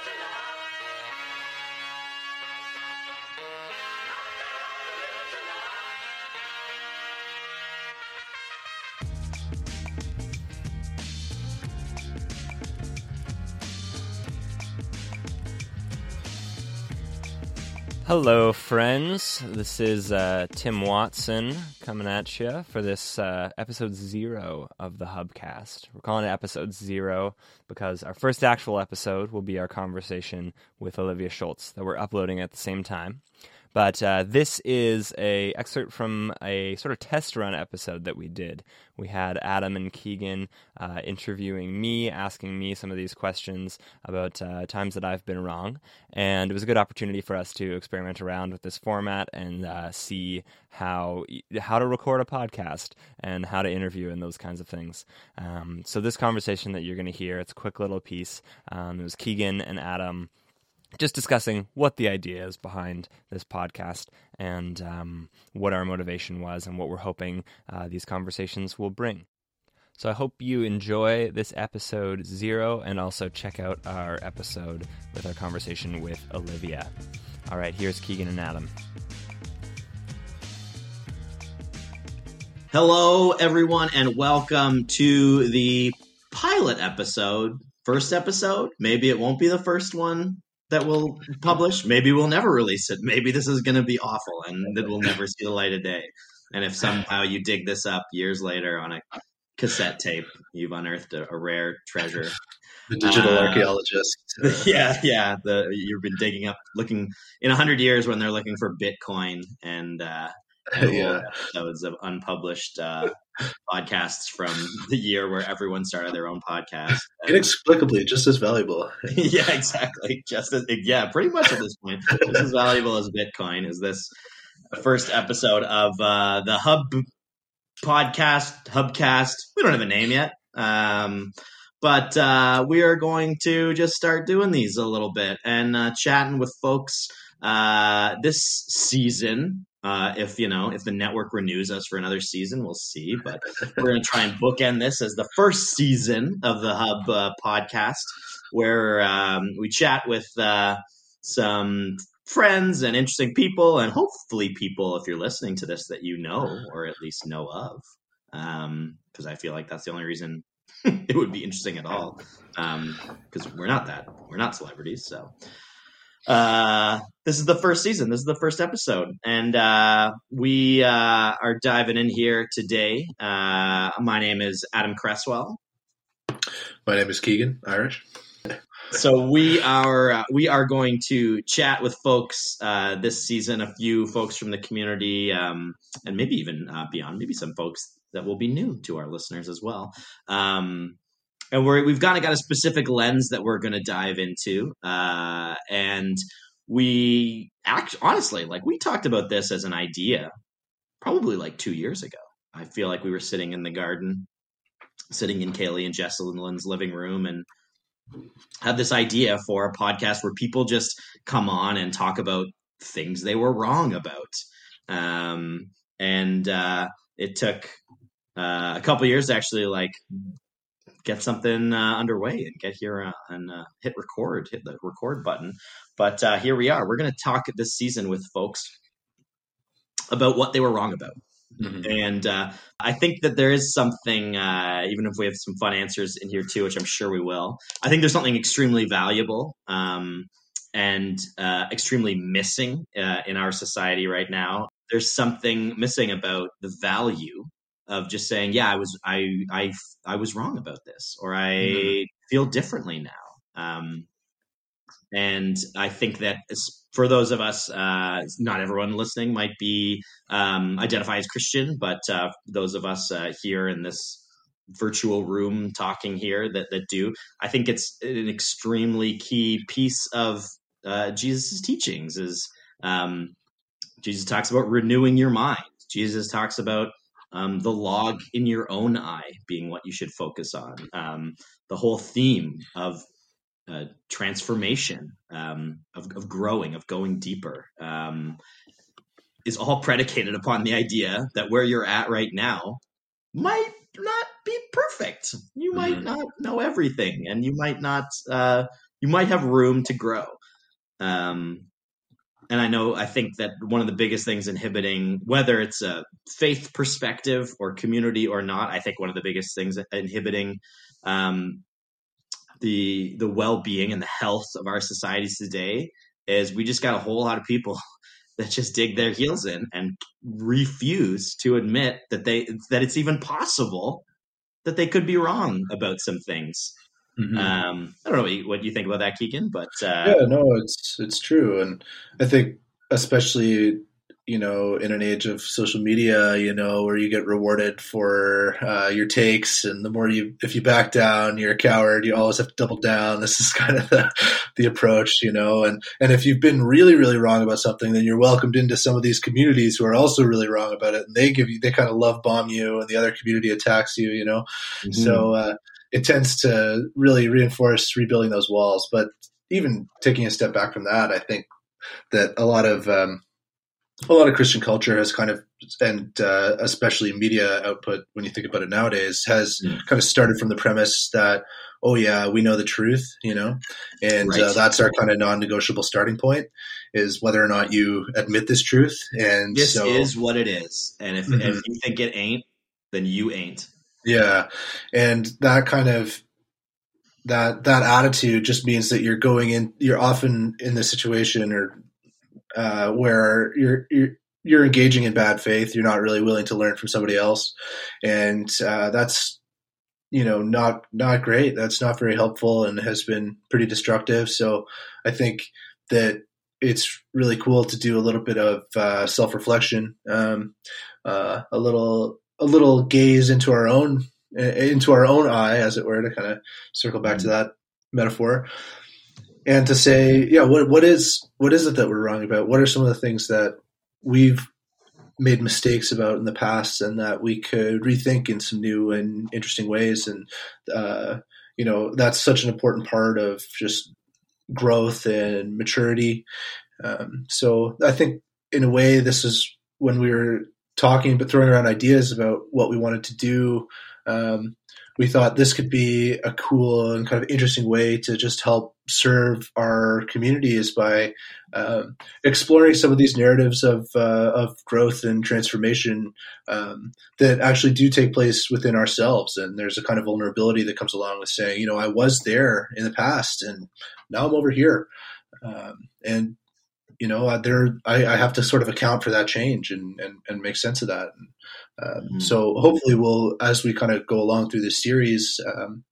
Watching the Hello, friends. This is uh, Tim Watson coming at you for this uh, episode zero of the Hubcast. We're calling it episode zero because our first actual episode will be our conversation with Olivia Schultz that we're uploading at the same time. But uh, this is a excerpt from a sort of test run episode that we did. We had Adam and Kiegan uh, interviewing me, asking me some of these questions about uh, times that I've been wrong, and it was a good opportunity for us to experiment around with this format and uh, see how how to record a podcast and how to interview and those kinds of things. Um, so this conversation that you're going to hear, it's a quick little piece. Um, it was Kiegan and Adam just discussing what the idea is behind this podcast and um, what our motivation was and what we're hoping uh, these conversations will bring. So I hope you enjoy this episode zero and also check out our episode with our conversation with Olivia. All right, here's Kiegan and Adam. Hello, everyone, and welcome to the pilot episode. First episode. Maybe it won't be the first one that we'll publish. Maybe we'll never release it. Maybe this is going to be awful and it will never see the light of day. And if somehow you dig this up years later on a cassette tape, you've unearthed a, a rare treasure. The digital uh, archaeologist. Uh, yeah, yeah. The you've been digging up, looking in a hundred years when they're looking for Bitcoin and uh, yeah. episodes of unpublished uh, podcasts from the year where everyone started their own podcast. Inexplicably, just as valuable. yeah, exactly. Just as yeah, pretty much at this point, just as valuable as Bitcoin is this first episode of uh, the Hub podcast, Hubcast. We don't have a name yet. Um, but uh, we are going to just start doing these a little bit and uh, chatting with folks uh, this season uh, if you know if the network renews us for another season, we'll see. But we're going to try and bookend this as the first season of the Hub uh, podcast, where um, we chat with uh, some friends and interesting people, and hopefully people, if you're listening to this, that you know or at least know of, because um, I feel like that's the only reason it would be interesting at all. Because um, we're not that, we're not celebrities, so uh, this is the first season. This is the first episode, and uh, we uh, are diving in here today. Uh, my name is Adam Cresswell. My name is Kiegan Irish. so we are uh, we are going to chat with folks uh, this season. A few folks from the community, um, and maybe even uh, beyond. Maybe some folks that will be new to our listeners as well. Um, and we're, we've kind of got a specific lens that we're going to dive into. Uh, and we act honestly, like we talked about this as an idea probably like two years ago. I feel like we were sitting in the garden, sitting in Kaylee and Jesselyn's living room, and had this idea for a podcast where people just come on and talk about things they were wrong about. Um, and uh, it took uh, a couple years to actually like get something uh, underway and get here uh, and uh, hit record, hit the record button. But uh, here we are. We're going to talk this season with folks about what they were wrong about. Mm-hmm. And uh, I think that there is something, uh, even if we have some fun answers in here too, which I'm sure we will. I think there's something extremely valuable um, and extremely missing in our society right now. There's something missing about the value of just saying, yeah, I was I I I was wrong about this, or I mm-hmm. feel differently now. Um, and I think that for those of us, uh, not everyone listening might be um, identify as Christian, but uh, those of us uh, here in this virtual room talking here that that do, I think it's an extremely key piece of uh, Jesus' teachings. Is um, Jesus talks about renewing your mind. Jesus talks about um, the log in your own eye being what you should focus on. Um, the whole theme of uh, transformation, um, of, of, growing, of going deeper, um, is all predicated upon the idea that where you're at right now might not be perfect. You might mm-hmm. not know everything, and you might not uh, you might have room to grow. Um, and I know I think that one of the biggest things inhibiting whether it's a faith perspective or community or not, I think one of the biggest things inhibiting um, the the well being and the health of our societies today is we just got a whole lot of people that just dig their heels in and refuse to admit that they that it's even possible that they could be wrong about some things. Mm-hmm. Um, I don't know what you think about that, Kiegan, but uh, yeah, no, it's it's true, and I think especially you know, in an age of social media, you know, where you get rewarded for uh, your takes, and the more you, if you back down, you're a coward. You always have to double down. This is kind of the, the approach, you know. And and if you've been really, really wrong about something, then you're welcomed into some of these communities who are also really wrong about it, and they give you, they kind of love bomb you, and the other community attacks you, you know. Mm-hmm. So uh, it tends to really reinforce rebuilding those walls. But even taking a step back from that, I think that a lot of um, a lot of Christian culture has kind of, and uh, especially media output, when you think about it nowadays, has mm. kind of started from the premise that, oh yeah, we know the truth, you know, and uh, right. uh, that's our kind of non-negotiable starting point is whether or not you admit this truth. And this so, is what it is, and if, mm-hmm. if you think it ain't, then you ain't. Yeah, and that kind of that that attitude just means that you're going in you're often in the situation or uh, where you're, you're you're engaging in bad faith. You're not really willing to learn from somebody else, and uh, that's you know not not great. That's not very helpful and has been pretty destructive. So I think that it's really cool to do a little bit of uh, self reflection, um, uh, a little a little gaze into our own into our own eye, as it were, to kind of circle back to mm-hmm. that metaphor and to say, yeah, what what is what is it that we're wrong about? What are some of the things that we've made mistakes about in the past, and that we could rethink in some new and interesting ways? And uh, you know, that's such an important part of just growth and maturity. Um, so I think, in a way, this is when we were talking, but throwing around ideas about what we wanted to do. Um, we thought this could be a cool and kind of interesting way to just help serve our communities by um, exploring some of these narratives of uh, of growth and transformation um, that actually do take place within ourselves. And there's a kind of vulnerability that comes along with saying, you know, I was there in the past, and now I'm over here. Um, and you know, there I, I, have to sort of account for that change and and, and make sense of that. And, um, mm. So hopefully, we'll as we kind of go along through this series, um,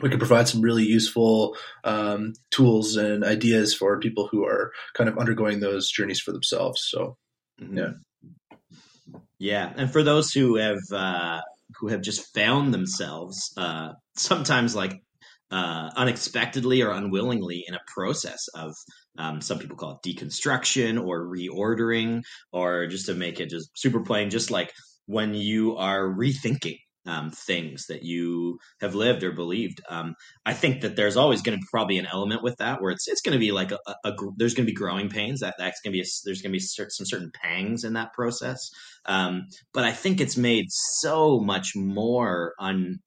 we can provide some really useful um, tools and ideas for people who are kind of undergoing those journeys for themselves. So, mm-hmm. yeah, yeah, and for those who have uh, who have just found themselves uh, sometimes like uh, unexpectedly or unwillingly in a process of um, some people call it deconstruction or reordering, or just to make it just super plain, just like when you are rethinking um, things that you have lived or believed. Um, I think that there's always going to probably an element with that where it's it's going to be like a, a, a there's going to be growing pains that that's going to be a, there's going to be some certain pangs in that process. Um, but I think it's made so much more un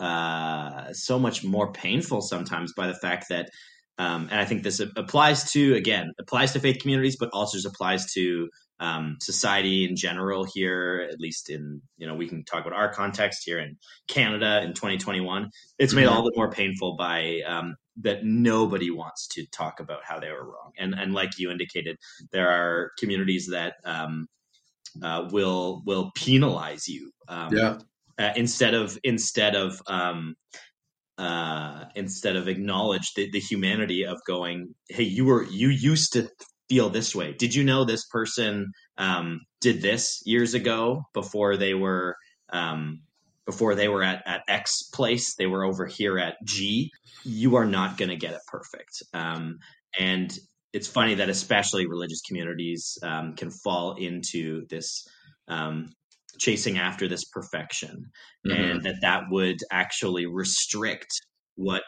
uh, so much more painful sometimes by the fact that um, and I think this applies to again applies to faith communities, but also just applies to um, society in general here. At least in you know we can talk about our context here in Canada in 2021. It's made mm-hmm. all the more painful by um, that nobody wants to talk about how they were wrong. And and like you indicated, there are communities that um, uh, will will penalize you. Um, yeah. Uh, instead of instead of um, uh, instead of acknowledge the, the humanity of going, hey, you were you used to feel this way. Did you know this person um, did this years ago before they were um, before they were at, at X place? They were over here at G. You are not going to get it perfect. Um, and it's funny that especially religious communities um, can fall into this um, chasing after this perfection mm-hmm. and that that would actually restrict what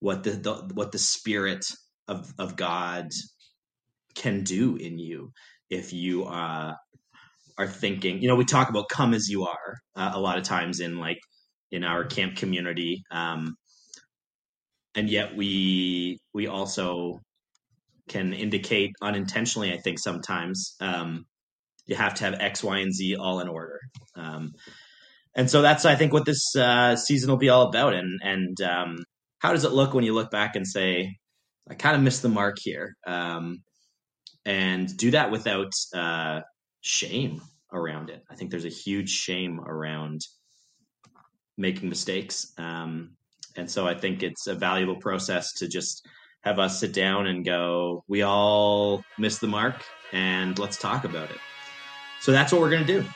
what the, the, what the spirit of of god can do in you if you uh, are thinking you know we talk about come as you are uh, a lot of times in like in our camp community um, and yet we we also can indicate unintentionally. I think sometimes um, you have to have X, Y, and Z all in order. Um, and so that's I think what this uh, season will be all about. And and um, how does it look when you look back and say, I kind of missed the mark here, um, and do that without uh, shame around it. I think there's a huge shame around making mistakes, um, and so I think it's a valuable process to just have us sit down and go, we all missed the mark, and let's talk about it. So that's what we're going to do.